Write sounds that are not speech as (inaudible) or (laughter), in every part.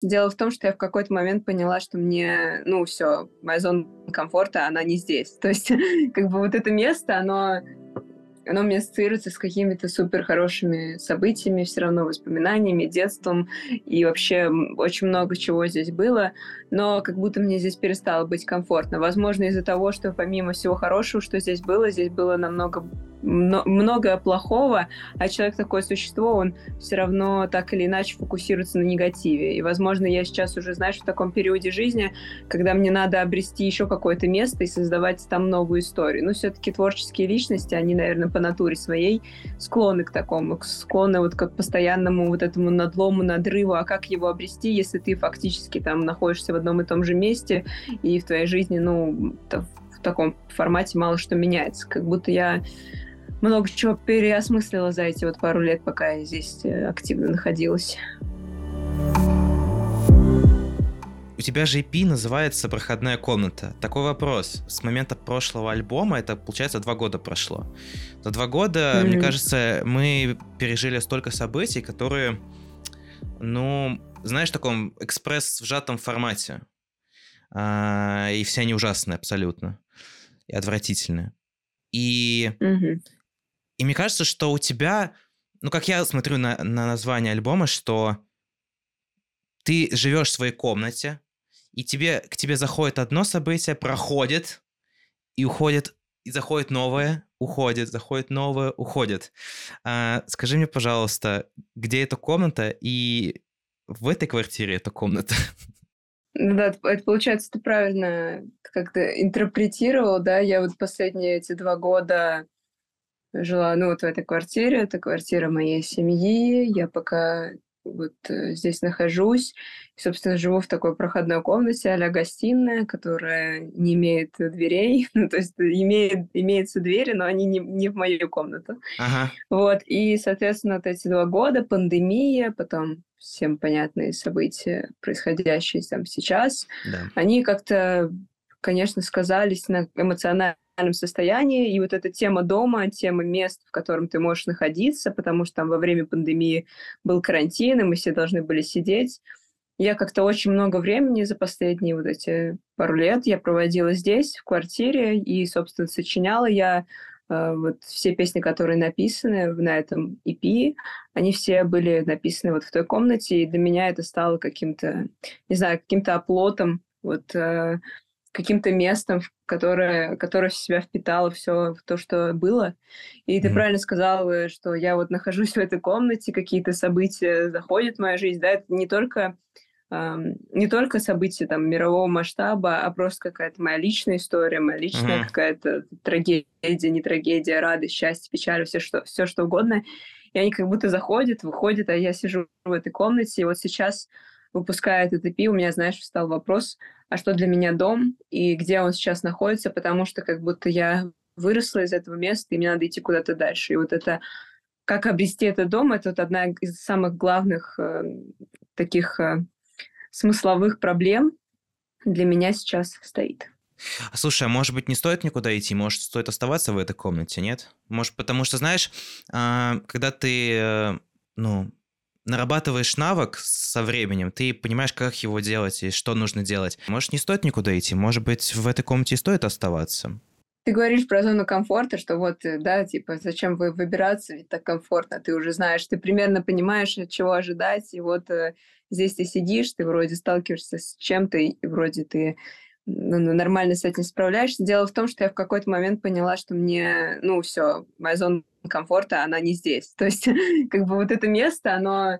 Дело в том, что я в какой-то момент поняла, что мне, ну, все, моя зона комфорта, она не здесь. (laughs) То есть, как бы вот это место, оно оно мне ассоциируется с какими-то супер хорошими событиями, все равно воспоминаниями, детством, и вообще очень много чего здесь было, но как будто мне здесь перестало быть комфортно. Возможно, из-за того, что помимо всего хорошего, что здесь было, здесь было намного много плохого, а человек такое существо, он все равно так или иначе фокусируется на негативе. И, возможно, я сейчас уже, знаешь, в таком периоде жизни, когда мне надо обрести еще какое-то место и создавать там новую историю. Но все-таки творческие личности, они, наверное, по натуре своей склонны к такому, склонны вот к постоянному вот этому надлому, надрыву. А как его обрести, если ты фактически там находишься в одном и том же месте, и в твоей жизни, ну, в таком формате мало что меняется. Как будто я много чего переосмыслила за эти вот пару лет, пока я здесь э, активно находилась. У тебя же EP называется «Проходная комната». Такой вопрос. С момента прошлого альбома, это, получается, два года прошло. За два года, mm-hmm. мне кажется, мы пережили столько событий, которые, ну, знаешь, в таком экспресс в сжатом формате. А, и все они ужасные абсолютно. И отвратительные. И, mm-hmm. и мне кажется, что у тебя, ну, как я смотрю на, на название альбома, что ты живешь в своей комнате, и тебе, к тебе заходит одно событие, проходит, и уходит, и заходит новое, уходит, заходит новое, уходит. А, скажи мне, пожалуйста, где эта комната, и в этой квартире эта комната? Ну да, это получается, ты правильно как-то интерпретировал, да, я вот последние эти два года жила, ну, вот в этой квартире, это квартира моей семьи, я пока вот э, здесь нахожусь. И, собственно, живу в такой проходной комнате а гостиная, которая не имеет дверей. (laughs) ну, то есть имеет, имеются двери, но они не, не в мою комнату. Ага. Вот. И, соответственно, вот эти два года, пандемия, потом всем понятные события, происходящие там сейчас, да. они как-то, конечно, сказались на эмоциональном состоянии. И вот эта тема дома, тема мест, в котором ты можешь находиться, потому что там во время пандемии был карантин, и мы все должны были сидеть. Я как-то очень много времени за последние вот эти пару лет я проводила здесь, в квартире, и, собственно, сочиняла я э, вот все песни, которые написаны на этом EP, они все были написаны вот в той комнате, и для меня это стало каким-то, не знаю, каким-то оплотом вот э, каким-то местом, которое, которое в себя впитало все то, что было. И ты mm-hmm. правильно сказал, э, что я вот нахожусь (laughs) в этой комнате, какие-то события заходят в мою жизнь, да, это не только не только события там мирового масштаба, а просто какая-то моя личная история, моя личная mm-hmm. какая-то трагедия, не трагедия, радость, счастье, печаль, все что, все что угодно. И они как будто заходят, выходят, а я сижу в этой комнате, и вот сейчас выпуская этот EP, у меня, знаешь, встал вопрос, а что для меня дом и где он сейчас находится, потому что как будто я выросла из этого места, и мне надо идти куда-то дальше. И вот это как обрести этот дом, это вот одна из самых главных э, таких э, смысловых проблем для меня сейчас стоит. Слушай, а может быть не стоит никуда идти, может стоит оставаться в этой комнате, нет? Может, потому что, знаешь, а, когда ты, э, ну, нарабатываешь навык со временем, ты понимаешь, как его делать и что нужно делать. Может, не стоит никуда идти, может быть, в этой комнате и стоит оставаться. Ты говоришь про зону комфорта, что вот, э, да, типа, зачем вы выбираться, ведь так комфортно, ты уже знаешь, ты примерно понимаешь, чего ожидать, и вот э, здесь ты сидишь, ты вроде сталкиваешься с чем-то, и вроде ты нормально с этим справляешься. Дело в том, что я в какой-то момент поняла, что мне, ну, все, моя зона комфорта, она не здесь. То есть, (laughs) как бы вот это место, оно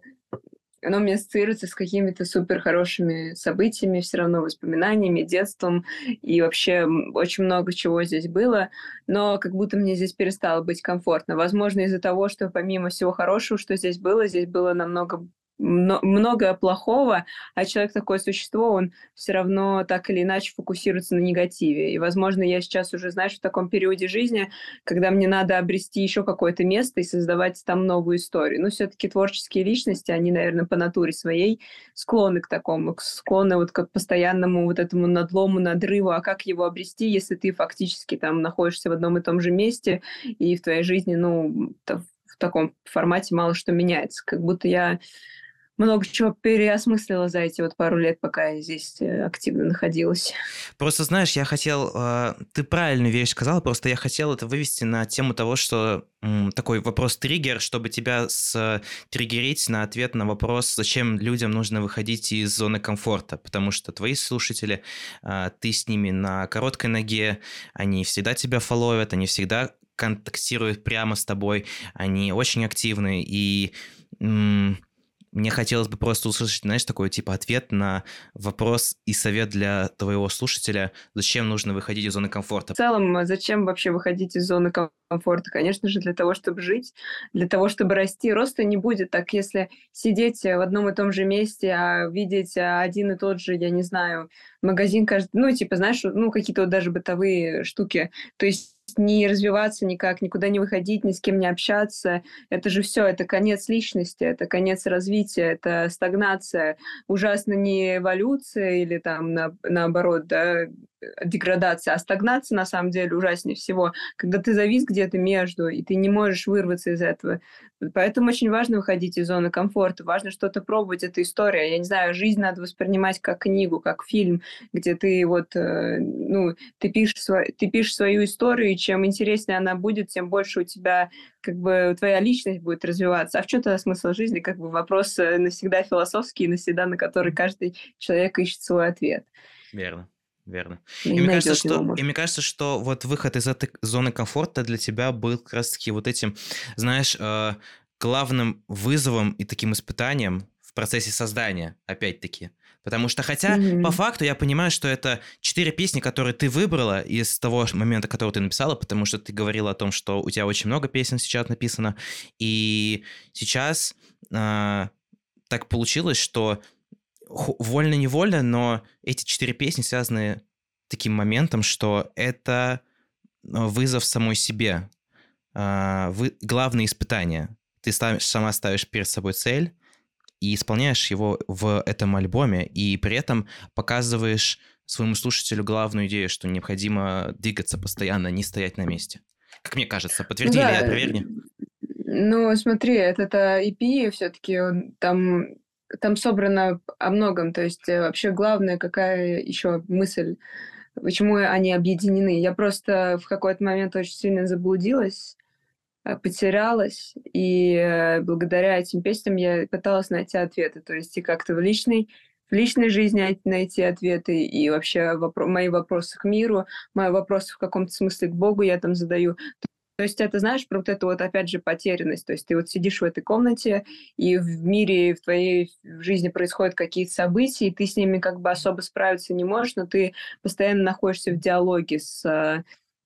оно мне ассоциируется с какими-то супер хорошими событиями, все равно воспоминаниями, детством, и вообще очень много чего здесь было, но как будто мне здесь перестало быть комфортно. Возможно, из-за того, что помимо всего хорошего, что здесь было, здесь было намного много плохого, а человек такое существо, он все равно так или иначе фокусируется на негативе. И, возможно, я сейчас уже, знаешь, в таком периоде жизни, когда мне надо обрести еще какое-то место и создавать там новую историю. Но все-таки творческие личности, они, наверное, по натуре своей склонны к такому, склонны вот к постоянному вот этому надлому, надрыву. А как его обрести, если ты фактически там находишься в одном и том же месте, и в твоей жизни, ну, в таком формате мало что меняется. Как будто я много чего переосмыслила за эти вот пару лет, пока я здесь э, активно находилась. Просто, знаешь, я хотел... Э, ты правильную вещь сказала, просто я хотел это вывести на тему того, что такой вопрос-триггер, чтобы тебя триггерить на ответ на вопрос, зачем людям нужно выходить из зоны комфорта, потому что твои слушатели, э, ты с ними на короткой ноге, они всегда тебя фолловят, они всегда контактируют прямо с тобой, они очень активны, и мне хотелось бы просто услышать, знаешь, такой типа ответ на вопрос и совет для твоего слушателя, зачем нужно выходить из зоны комфорта. В целом, а зачем вообще выходить из зоны комфорта? Конечно же, для того, чтобы жить, для того, чтобы расти. Роста не будет так, если сидеть в одном и том же месте, а видеть один и тот же, я не знаю, магазин каждый, ну, типа, знаешь, ну, какие-то вот даже бытовые штуки. То есть не развиваться никак, никуда не выходить, ни с кем не общаться. Это же все, это конец личности, это конец развития, это стагнация. Ужасно не эволюция или там на, наоборот, да, деградация, а стагнация на самом деле ужаснее всего, когда ты завис где-то между, и ты не можешь вырваться из этого. Поэтому очень важно выходить из зоны комфорта, важно что-то пробовать, это история. Я не знаю, жизнь надо воспринимать как книгу, как фильм, где ты вот, э, ну, ты пишешь, ты пишешь свою историю, и чем интереснее она будет, тем больше у тебя как бы твоя личность будет развиваться. А в чем тогда смысл жизни? Как бы вопрос э, навсегда философский, навсегда на который каждый человек ищет свой ответ. Верно верно. И, и, мне кажется, что, и мне кажется, что вот выход из этой зоны комфорта для тебя был как раз-таки вот этим, знаешь, э, главным вызовом и таким испытанием в процессе создания, опять-таки. Потому что, хотя mm-hmm. по факту я понимаю, что это четыре песни, которые ты выбрала из того момента, который ты написала, потому что ты говорила о том, что у тебя очень много песен сейчас написано, и сейчас э, так получилось, что вольно-невольно, но эти четыре песни связаны таким моментом, что это э, вызов самой себе, а, вы, главное испытание. Ты ставишь, сама ставишь перед собой цель и исполняешь его в этом альбоме, и при этом показываешь своему слушателю главную идею, что необходимо двигаться постоянно, не стоять на месте. Как мне кажется, подтверди да, или опровергни. Ну, смотри, это, это EP все-таки, там там собрано о многом. То есть э, вообще главное, какая еще мысль, почему они объединены. Я просто в какой-то момент очень сильно заблудилась, э, потерялась, и э, благодаря этим песням я пыталась найти ответы. То есть и как-то в личной в личной жизни найти ответы и вообще вопро- мои вопросы к миру, мои вопросы в каком-то смысле к Богу я там задаю. То есть это, знаешь, про вот эту вот, опять же, потерянность. То есть ты вот сидишь в этой комнате, и в мире, в твоей жизни происходят какие-то события, и ты с ними как бы особо справиться не можешь, но ты постоянно находишься в диалоге с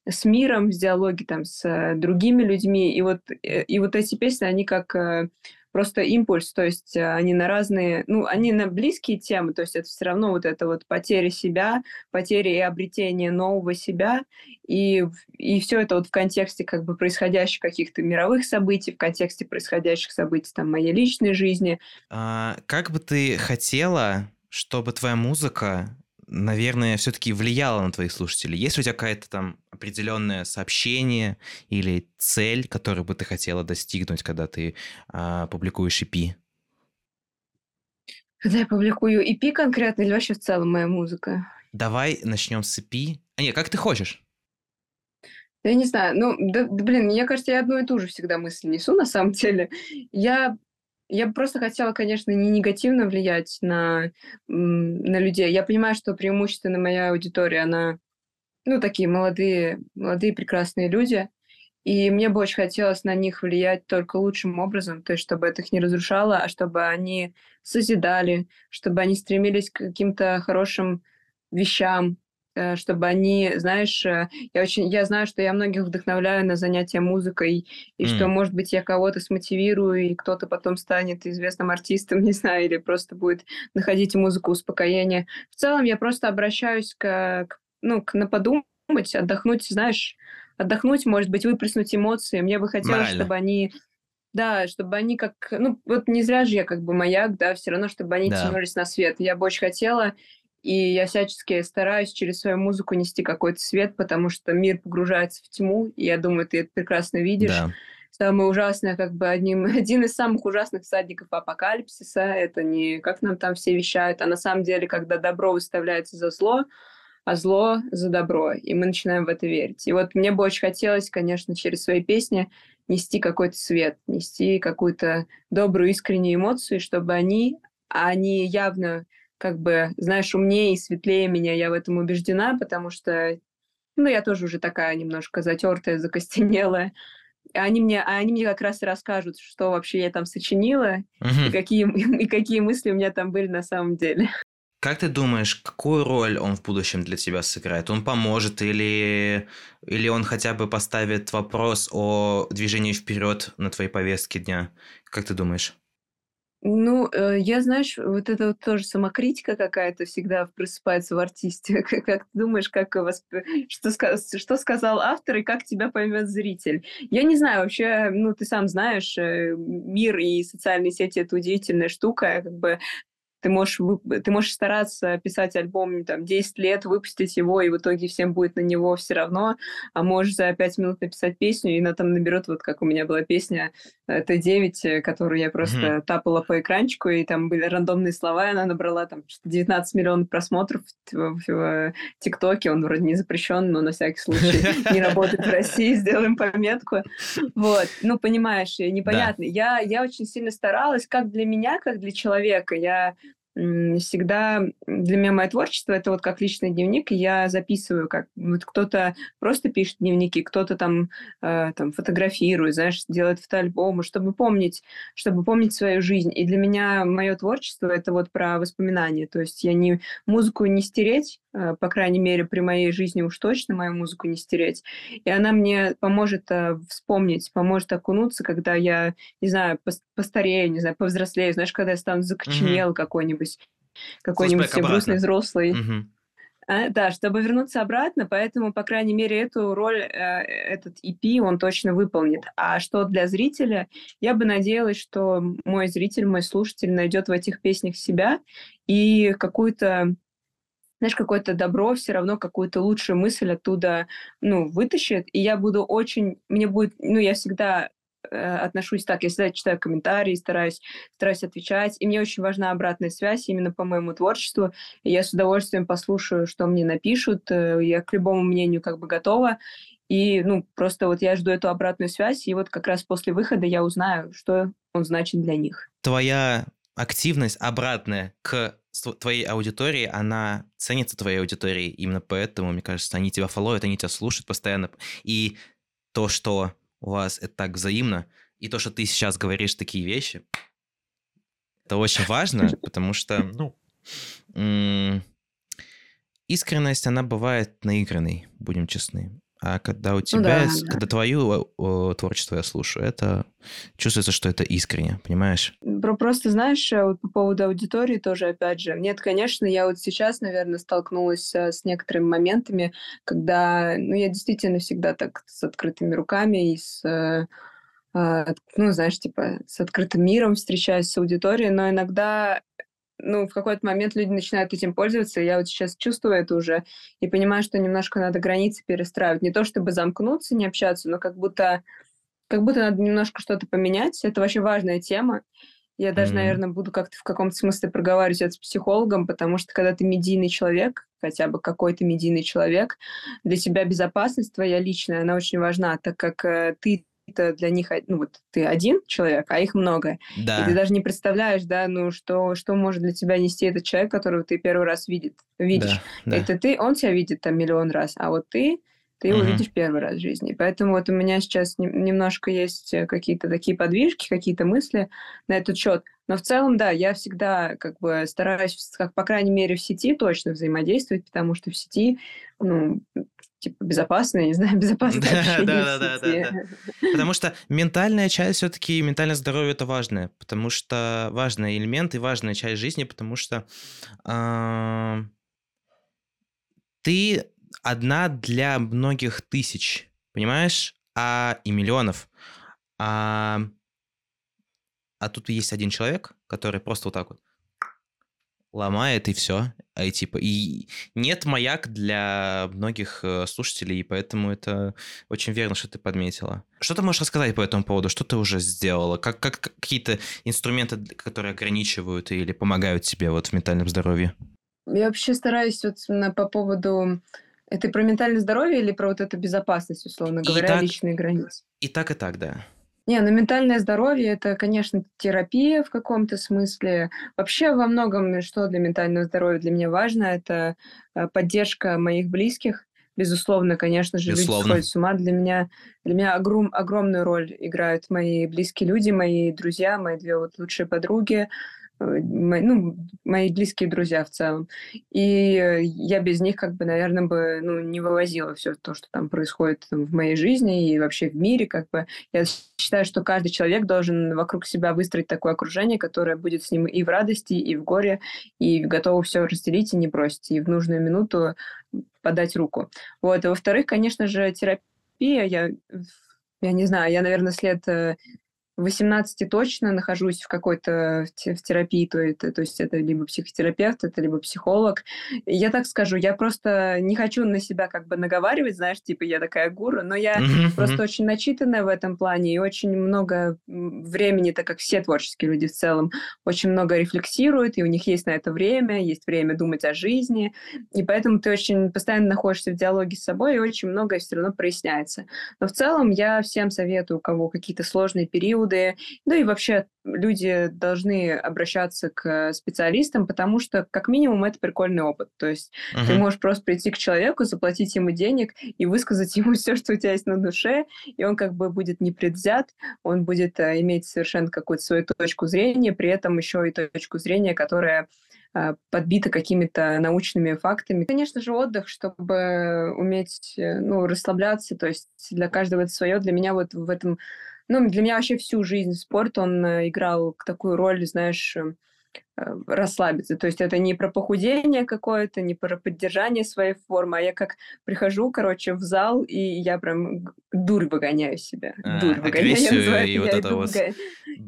с миром, в диалоге там с другими людьми. И вот, э, и вот эти песни, они как э, просто импульс, то есть э, они на разные, ну, они на близкие темы, то есть это все равно вот это вот потеря себя, потеря и обретение нового себя, и, и все это вот в контексте как бы происходящих каких-то мировых событий, в контексте происходящих событий там моей личной жизни. А, как бы ты хотела, чтобы твоя музыка наверное, все-таки влияло на твоих слушателей? Есть у тебя какое-то там определенное сообщение или цель, которую бы ты хотела достигнуть, когда ты а, публикуешь EP? Когда я публикую EP конкретно или вообще в целом моя музыка? Давай начнем с EP. А нет, как ты хочешь? Я не знаю, ну, да, да, блин, мне кажется, я одну и ту же всегда мысль несу, на самом деле. Я я просто хотела, конечно, не негативно влиять на, на людей. Я понимаю, что преимущественно моя аудитория, она, ну, такие молодые, молодые прекрасные люди. И мне бы очень хотелось на них влиять только лучшим образом, то есть чтобы это их не разрушало, а чтобы они созидали, чтобы они стремились к каким-то хорошим вещам, чтобы они, знаешь, э, я очень, я знаю, что я многих вдохновляю на занятия музыкой, и mm. что, может быть, я кого-то смотивирую, и кто-то потом станет известным артистом, (laughs) не знаю, или просто будет находить музыку успокоения. В целом я просто обращаюсь к, к ну, к, на подумать, отдохнуть, знаешь, отдохнуть, может быть, выплеснуть эмоции. Мне бы хотелось, Морально. чтобы они да, чтобы они как... Ну, вот не зря же я как бы маяк, да, все равно, чтобы они да. тянулись на свет. Я бы очень хотела, и я всячески стараюсь через свою музыку нести какой-то свет, потому что мир погружается в тьму, и я думаю, ты это прекрасно видишь. Да. самое ужасное, как бы одним, (laughs) один из самых ужасных всадников апокалипсиса. Это не как нам там все вещают, а на самом деле, когда добро выставляется за зло, а зло за добро. И мы начинаем в это верить. И вот мне бы очень хотелось, конечно, через свои песни нести какой-то свет, нести какую-то добрую, искреннюю эмоцию, чтобы они, а они явно как бы, знаешь, умнее и светлее меня, я в этом убеждена, потому что, ну, я тоже уже такая немножко затертая, закостенелая. Они мне, а они мне как раз и расскажут, что вообще я там сочинила uh-huh. и, какие, (laughs) и какие мысли у меня там были на самом деле. Как ты думаешь, какую роль он в будущем для тебя сыграет? Он поможет или, или он хотя бы поставит вопрос о движении вперед на твоей повестке дня? Как ты думаешь? Ну, э, я, знаешь, вот это вот тоже самокритика какая-то всегда просыпается в артисте. (laughs) Как, как ты думаешь, как вас, что, что сказал автор и как тебя поймет зритель? Я не знаю, вообще, ну, ты сам знаешь, э, мир и социальные сети — это удивительная штука. Как бы ты можешь, ты можешь стараться писать альбом там, 10 лет, выпустить его, и в итоге всем будет на него все равно, а можешь за 5 минут написать песню, и она там наберет, вот как у меня была песня э, Т9, э, которую я просто mm-hmm. тапала по экранчику, и там были рандомные слова, и она набрала там 19 миллионов просмотров в, в ТикТоке, он вроде не запрещен, но на всякий случай (laughs) не работает в России, сделаем пометку. Вот, ну, понимаешь, непонятно. Я, я очень сильно старалась, как для меня, как для человека. Я всегда для меня мое творчество это вот как личный дневник, и я записываю, как вот кто-то просто пишет дневники, кто-то там, э, там фотографирует, знаешь, делает фотоальбомы, чтобы помнить, чтобы помнить свою жизнь. И для меня мое творчество это вот про воспоминания, то есть я не музыку не стереть, по крайней мере при моей жизни уж точно мою музыку не стереть, и она мне поможет э, вспомнить, поможет окунуться, когда я, не знаю, постарею, не знаю, повзрослею, знаешь, когда я стану закоченел mm-hmm. какой-нибудь, какой-нибудь грустный взрослый. Mm-hmm. А, да, чтобы вернуться обратно, поэтому, по крайней мере, эту роль э, этот EP он точно выполнит. А что для зрителя, я бы надеялась, что мой зритель, мой слушатель найдет в этих песнях себя и какую-то знаешь, какое-то добро, все равно какую-то лучшую мысль оттуда, ну, вытащит, и я буду очень, мне будет, ну, я всегда Э, отношусь так. Я всегда читаю комментарии, стараюсь, стараюсь отвечать. И мне очень важна обратная связь именно по моему творчеству. И я с удовольствием послушаю, что мне напишут. Э, я к любому мнению как бы готова. И, ну, просто вот я жду эту обратную связь, и вот как раз после выхода я узнаю, что он значит для них. Твоя активность обратная к твоей аудитории, она ценится твоей аудиторией. Именно поэтому, мне кажется, они тебя фолловят, они тебя слушают постоянно. И то, что у вас это так взаимно. И то, что ты сейчас говоришь такие вещи, это очень важно, (laughs) потому что, ну, искренность, она бывает наигранной, будем честны. А когда у тебя, ну, да, когда да. твое творчество я слушаю, это чувствуется, что это искренне, понимаешь? Просто знаешь, э, вот по поводу аудитории тоже, опять же, нет, конечно, я вот сейчас, наверное, столкнулась э, с некоторыми моментами, когда, ну, я действительно всегда так с открытыми руками и с э, а, ну, знаешь, типа, с открытым миром встречаюсь с аудиторией, но иногда ну, в какой-то момент люди начинают этим пользоваться, и я вот сейчас чувствую это уже, и понимаю, что немножко надо границы перестраивать. Не то чтобы замкнуться, не общаться, но как будто, как будто надо немножко что-то поменять. Это вообще важная тема. Я даже, mm-hmm. наверное, буду как-то в каком-то смысле проговаривать это с психологом, потому что когда ты медийный человек, хотя бы какой-то медийный человек, для тебя безопасность твоя личная, она очень важна, так как э, ты это для них, ну вот ты один человек, а их много. Да. И ты даже не представляешь, да, ну что, что может для тебя нести этот человек, которого ты первый раз видит, видишь. Да, да. Это ты, он тебя видит там миллион раз, а вот ты, ты его угу. видишь первый раз в жизни. Поэтому вот у меня сейчас немножко есть э, какие-то такие подвижки, какие-то мысли на этот счет. Но в целом, да, я всегда как бы стараюсь, как по крайней мере в сети точно взаимодействовать, потому что в сети, ну, типа безопасно, я не знаю, (laughs) безопасно. Да, да, да, да, да. Потому что ментальная часть все-таки, ментальное здоровье это важное, потому что важный элемент и важная часть жизни, потому что э, ты одна для многих тысяч, понимаешь, а и миллионов. А, а тут есть один человек, который просто вот так вот ломает и все. а и типа и нет маяк для многих э, слушателей, и поэтому это очень верно, что ты подметила. Что ты можешь рассказать по этому поводу? Что ты уже сделала? Как, как какие-то инструменты, которые ограничивают или помогают тебе вот в ментальном здоровье? Я вообще стараюсь вот по поводу это про ментальное здоровье или про вот эту безопасность, условно говоря, так, личные границы? И так, и так, да. Не, ну ментальное здоровье это, конечно, терапия в каком-то смысле. Вообще во многом, что для ментального здоровья для меня важно, это э, поддержка моих близких. Безусловно, конечно же, Безусловно. люди сходят с ума. Для меня, для меня огром, огромную роль играют мои близкие люди, мои друзья, мои две вот лучшие подруги, мои, ну, мои близкие друзья в целом. И э, я без них, как бы, наверное, бы ну, не вывозила все то, что там происходит там, в моей жизни и вообще в мире. Как бы. Я считаю, что каждый человек должен вокруг себя выстроить такое окружение, которое будет с ним и в радости, и в горе, и готово все разделить и не бросить, и в нужную минуту подать руку. Вот. И во-вторых, конечно же, терапия. Я я не знаю, я, наверное, след э, в 18 точно нахожусь в какой-то в терапии, то, это, то есть это либо психотерапевт, это либо психолог. Я так скажу, я просто не хочу на себя как бы наговаривать, знаешь, типа я такая гуру, но я mm-hmm. просто очень начитанная в этом плане и очень много времени, так как все творческие люди в целом, очень много рефлексируют, и у них есть на это время, есть время думать о жизни, и поэтому ты очень постоянно находишься в диалоге с собой, и очень многое все равно проясняется. Но в целом я всем советую, у кого какие-то сложные периоды, периоды. Ну и вообще люди должны обращаться к специалистам, потому что, как минимум, это прикольный опыт. То есть uh-huh. ты можешь просто прийти к человеку, заплатить ему денег и высказать (laughs) ему все, что у тебя есть на душе, и он как бы будет непредвзят, он будет э, иметь совершенно какую-то свою точку зрения, при этом еще и точку зрения, которая э, подбита какими-то научными фактами. Конечно же, отдых, чтобы уметь э, ну, расслабляться, то есть для каждого это свое. Для меня вот в этом ну, для меня вообще всю жизнь спорт, он э, играл такую роль, знаешь, э, э, расслабиться. То есть это не про похудение какое-то, не про поддержание своей формы, а я как прихожу, короче, в зал, и я прям дурь выгоняю себя. А, дурь выгоняю. Я, называю, и я, вот иду, это вот...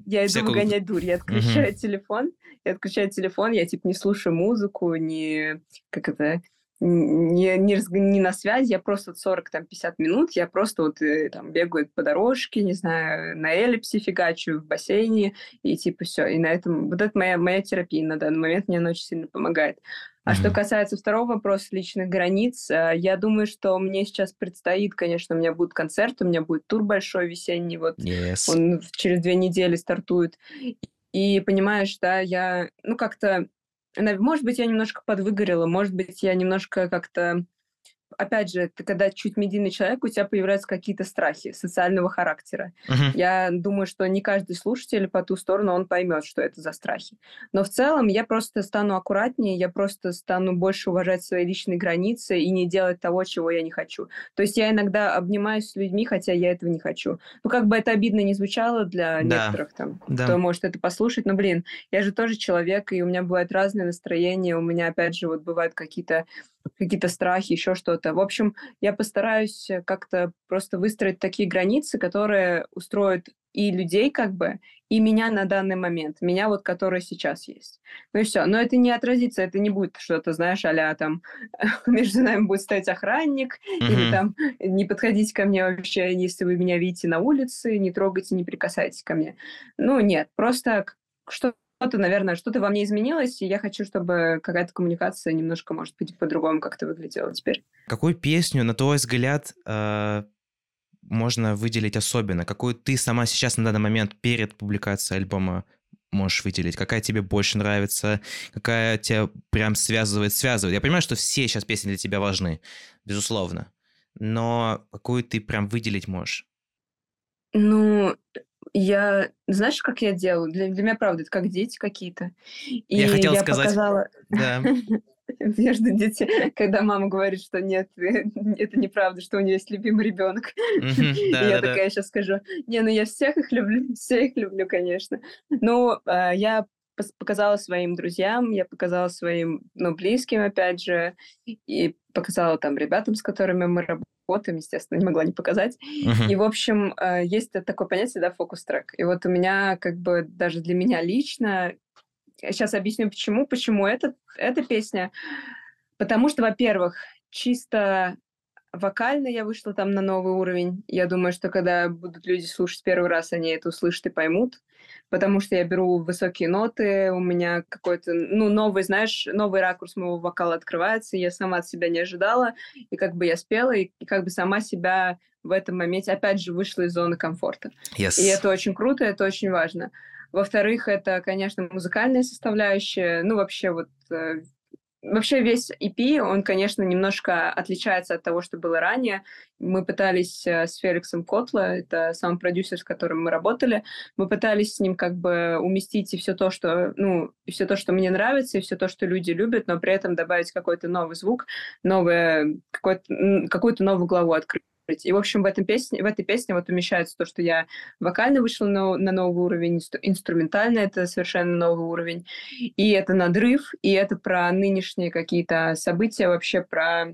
я иду выгонять дурь. Я отключаю угу. телефон, я отключаю телефон, я типа не слушаю музыку, не... Как это не, не, не на связи, я просто вот 40-50 минут, я просто вот э, там бегаю по дорожке, не знаю, на эллипсе фигачу, в бассейне, и типа все. И на этом, вот это моя, моя терапия на данный момент, мне она очень сильно помогает. А mm-hmm. что касается второго вопроса личных границ, э, я думаю, что мне сейчас предстоит, конечно, у меня будет концерт, у меня будет тур большой весенний, вот yes. он через две недели стартует. И понимаешь, да, я, ну, как-то может быть, я немножко подвыгорела, может быть, я немножко как-то опять же, ты когда чуть медийный человек, у тебя появляются какие-то страхи социального характера. Uh-huh. Я думаю, что не каждый слушатель по ту сторону, он поймет, что это за страхи. Но в целом я просто стану аккуратнее, я просто стану больше уважать свои личные границы и не делать того, чего я не хочу. То есть я иногда обнимаюсь с людьми, хотя я этого не хочу. Ну, как бы это обидно не звучало для да. некоторых там, да. кто может это послушать, но, блин, я же тоже человек, и у меня бывают разные настроения, у меня, опять же, вот бывают какие-то какие-то страхи, еще что-то. В общем, я постараюсь э, как-то просто выстроить такие границы, которые устроят и людей как бы, и меня на данный момент, меня вот, который сейчас есть. Ну и все. Но это не отразится, это не будет что-то, знаешь, а там (laughs) между нами будет стоять охранник, mm-hmm. или там не подходите ко мне вообще, если вы меня видите на улице, не трогайте, не прикасайтесь ко мне. Ну нет, просто что что-то, наверное, что-то во мне изменилось, и я хочу, чтобы какая-то коммуникация немножко, может быть, по-другому как-то выглядела теперь. Какую песню, на твой взгляд, э, можно выделить особенно? Какую ты сама сейчас на данный момент перед публикацией альбома можешь выделить? Какая тебе больше нравится? Какая тебя прям связывает, связывает? Я понимаю, что все сейчас песни для тебя важны, безусловно. Но какую ты прям выделить можешь? Ну, я, знаешь, как я делаю? Для, для меня, правда, это как дети какие-то. И я хотел я сказать, показала... да. (laughs) между детьми, когда мама говорит, что нет, это неправда, что у нее есть любимый ребенок. (laughs) я такая сейчас скажу, не, ну я всех их люблю, (laughs) всех их люблю, конечно. Но а, я показала своим друзьям, я показала своим, ну, близким, опять же, и показала там ребятам, с которыми мы работаем, естественно, не могла не показать. Uh-huh. И, в общем, э, есть такое понятие, да, фокус-трек. И вот у меня, как бы, даже для меня лично, сейчас объясню, почему. Почему это, эта песня? Потому что, во-первых, чисто вокально я вышла там на новый уровень. Я думаю, что когда будут люди слушать первый раз, они это услышат и поймут. Потому что я беру высокие ноты, у меня какой-то, ну, новый, знаешь, новый ракурс моего вокала открывается, я сама от себя не ожидала, и как бы я спела, и, и как бы сама себя в этом моменте, опять же, вышла из зоны комфорта. Yes. И это очень круто, это очень важно. Во-вторых, это, конечно, музыкальная составляющая. Ну, вообще, вот э, Вообще весь EP, он, конечно, немножко отличается от того, что было ранее. Мы пытались э, с Феликсом Котла, это сам продюсер, с которым мы работали, мы пытались с ним как бы уместить и все то, что, ну, и все то, что мне нравится, и все то, что люди любят, но при этом добавить какой-то новый звук, новое, какую-то новую главу открыть. И, в общем, в, этом песне, в этой песне вот умещается то, что я вокально вышла на, на новый уровень, инструментально это совершенно новый уровень. И это надрыв, и это про нынешние какие-то события, вообще про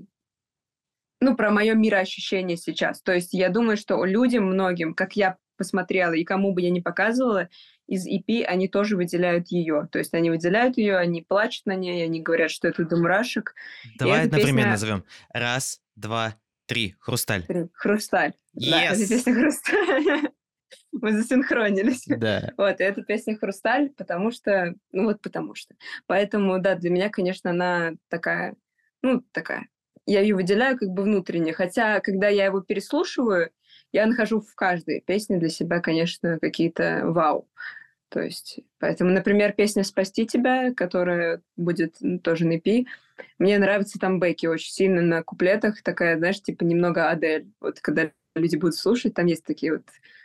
ну, про мое мироощущение сейчас. То есть я думаю, что людям, многим, как я посмотрела, и кому бы я не показывала, из EP они тоже выделяют ее. То есть они выделяют ее, они плачут на ней, они говорят, что это до мурашек. Давай, например, песня... назовем. Раз, два, Три. Хрусталь. Три. Хрусталь. Yes. Да, это песня «Хрусталь». (laughs) Мы засинхронились. Да. Вот, и это песня «Хрусталь», потому что... Ну вот потому что. Поэтому, да, для меня, конечно, она такая... Ну, такая. Я ее выделяю как бы внутренне. Хотя, когда я его переслушиваю, я нахожу в каждой песне для себя, конечно, какие-то вау. То есть, поэтому, например, песня «Спасти тебя», которая будет ну, тоже на EP, мне нравится там Бекки очень сильно на куплетах, такая, знаешь, типа немного Адель. Вот когда люди будут слушать, там есть такие вот...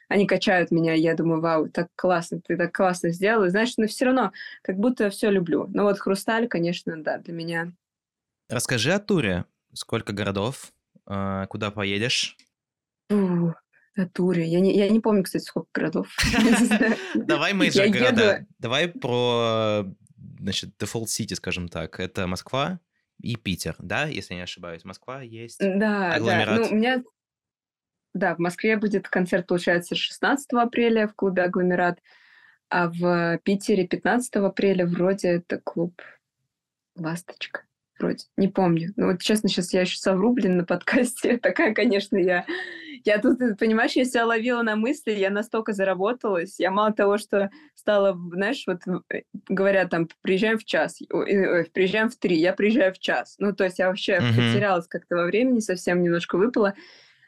Они качают меня, я думаю, вау, так классно, ты так классно сделала. Знаешь, но все равно как будто все люблю. Но вот «Хрусталь», конечно, да, для меня. Расскажи о туре. Сколько городов? А, куда поедешь? Фу, о туре. Я не, я не помню, кстати, сколько городов. (laughs) (laughs) Давай мы же города. Давай про значит, default city, скажем так. Это Москва, и Питер, да, если не ошибаюсь. Москва есть да. Да, ну, у меня... Да, в Москве будет концерт, получается, 16 апреля в клубе «Агломерат», а в Питере 15 апреля вроде это клуб «Ласточка». Вроде, не помню. Ну вот, честно, сейчас я еще совру, блин, на подкасте. (laughs) Такая, конечно, я я тут, э, понимаешь, я себя ловила на мысли, я настолько заработалась. Я мало того, что стала, знаешь, вот э, говорят там, приезжаем в час, ой, приезжаем в три, я приезжаю в час. Ну, то есть я вообще mm-hmm. потерялась как-то во времени, совсем немножко выпала.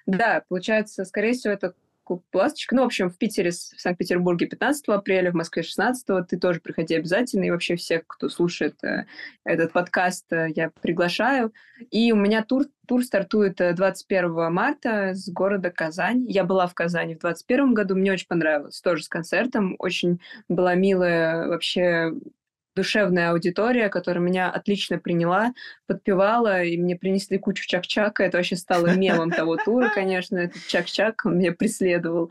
Да, получается, скорее всего, это клуб «Пласточка». Ну, в общем, в Питере, в Санкт-Петербурге 15 апреля, в Москве 16 Ты тоже приходи обязательно. И вообще всех, кто слушает э, этот подкаст, э, я приглашаю. И у меня тур, тур стартует 21 э, марта с города Казань. Я была в Казани в 2021 году. Мне очень понравилось. Тоже с концертом. Очень была милая вообще душевная аудитория, которая меня отлично приняла, подпевала, и мне принесли кучу чак-чака. Это вообще стало (laughs) мемом того тура, конечно. Этот чак-чак меня преследовал.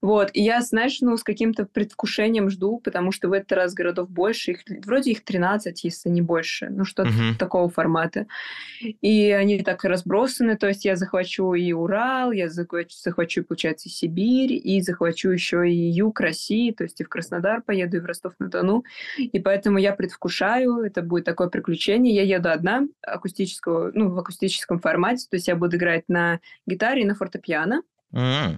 Вот. И я, знаешь, ну, с каким-то предвкушением жду, потому что в этот раз городов больше. Их, вроде их 13, если не больше. Ну, что-то uh-huh. такого формата. И они так разбросаны. То есть я захвачу и Урал, я захвачу, захвачу получается, и Сибирь, и захвачу еще и юг России. То есть и в Краснодар поеду, и в Ростов-на-Дону. И поэтому я предвкушаю. Это будет такое приключение. Я еду одна, акустического, ну, в акустическом формате. То есть я буду играть на гитаре и на фортепиано.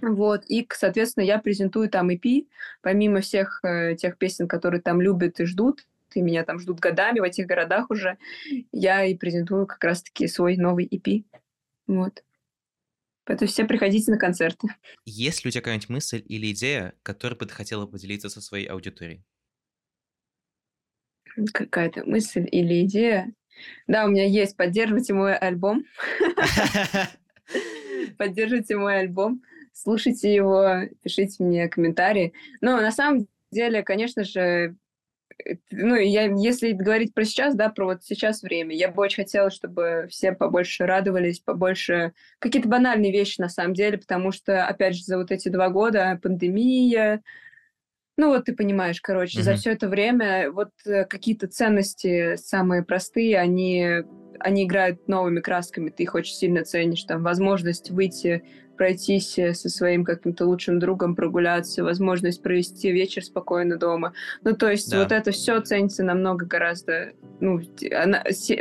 Вот, и, соответственно, я презентую там EP, помимо всех э, тех песен, которые там любят и ждут, и меня там ждут годами в этих городах уже, я и презентую как раз-таки свой новый EP. Вот. Поэтому все приходите на концерты. Есть ли у тебя какая-нибудь мысль или идея, которой бы ты хотела поделиться со своей аудиторией? Какая-то мысль или идея? Да, у меня есть. Поддерживайте мой альбом. (laughs) Поддержите мой альбом, слушайте его, пишите мне комментарии. Но на самом деле, конечно же, э, ну, я, если говорить про сейчас, да, про вот сейчас время, я бы очень хотела, чтобы все побольше радовались, побольше... Какие-то банальные вещи, на самом деле, потому что, опять же, за вот эти два года пандемия, ну вот ты понимаешь, короче, mm-hmm. за все это время вот э, какие-то ценности самые простые, они они играют новыми красками, ты их очень сильно ценишь, там, возможность выйти пройтись со своим каким-то лучшим другом, прогуляться, возможность провести вечер спокойно дома. Ну, то есть да. вот это все ценится намного гораздо, ну,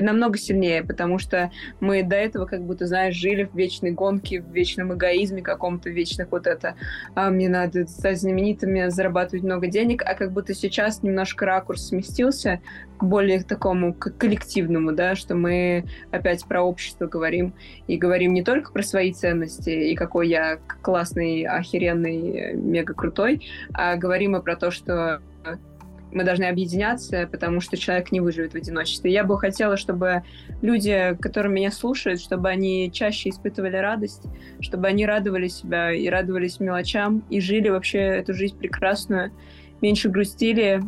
намного сильнее, потому что мы до этого, как будто, знаешь, жили в вечной гонке, в вечном эгоизме каком-то, вечных вот это, а, мне надо стать знаменитым, зарабатывать много денег, а как будто сейчас немножко ракурс сместился к более такому к коллективному, да, что мы опять про общество говорим и говорим не только про свои ценности и какой я классный, охеренный, мега крутой, а говорим и про то, что мы должны объединяться, потому что человек не выживет в одиночестве. Я бы хотела, чтобы люди, которые меня слушают, чтобы они чаще испытывали радость, чтобы они радовали себя и радовались мелочам, и жили вообще эту жизнь прекрасную, меньше грустили,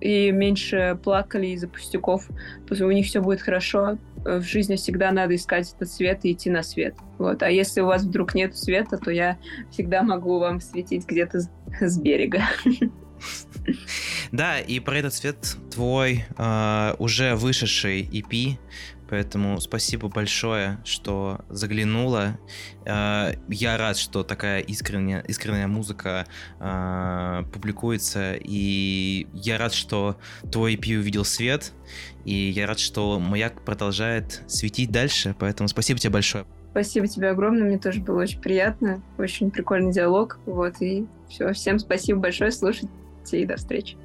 и меньше плакали из-за пустяков, у них все будет хорошо. В жизни всегда надо искать этот свет и идти на свет. Вот. А если у вас вдруг нет света, то я всегда могу вам светить где-то с берега. Да, и про этот свет твой э, уже вышедший EP Поэтому спасибо большое, что заглянула. Э, я рад, что такая искренняя, искренняя музыка э, публикуется. И я рад, что твой EP увидел свет. И я рад, что маяк продолжает светить дальше. Поэтому спасибо тебе большое. Спасибо тебе огромное, мне тоже было очень приятно, очень прикольный диалог, вот, и все, всем спасибо большое, слушайте, и до встречи.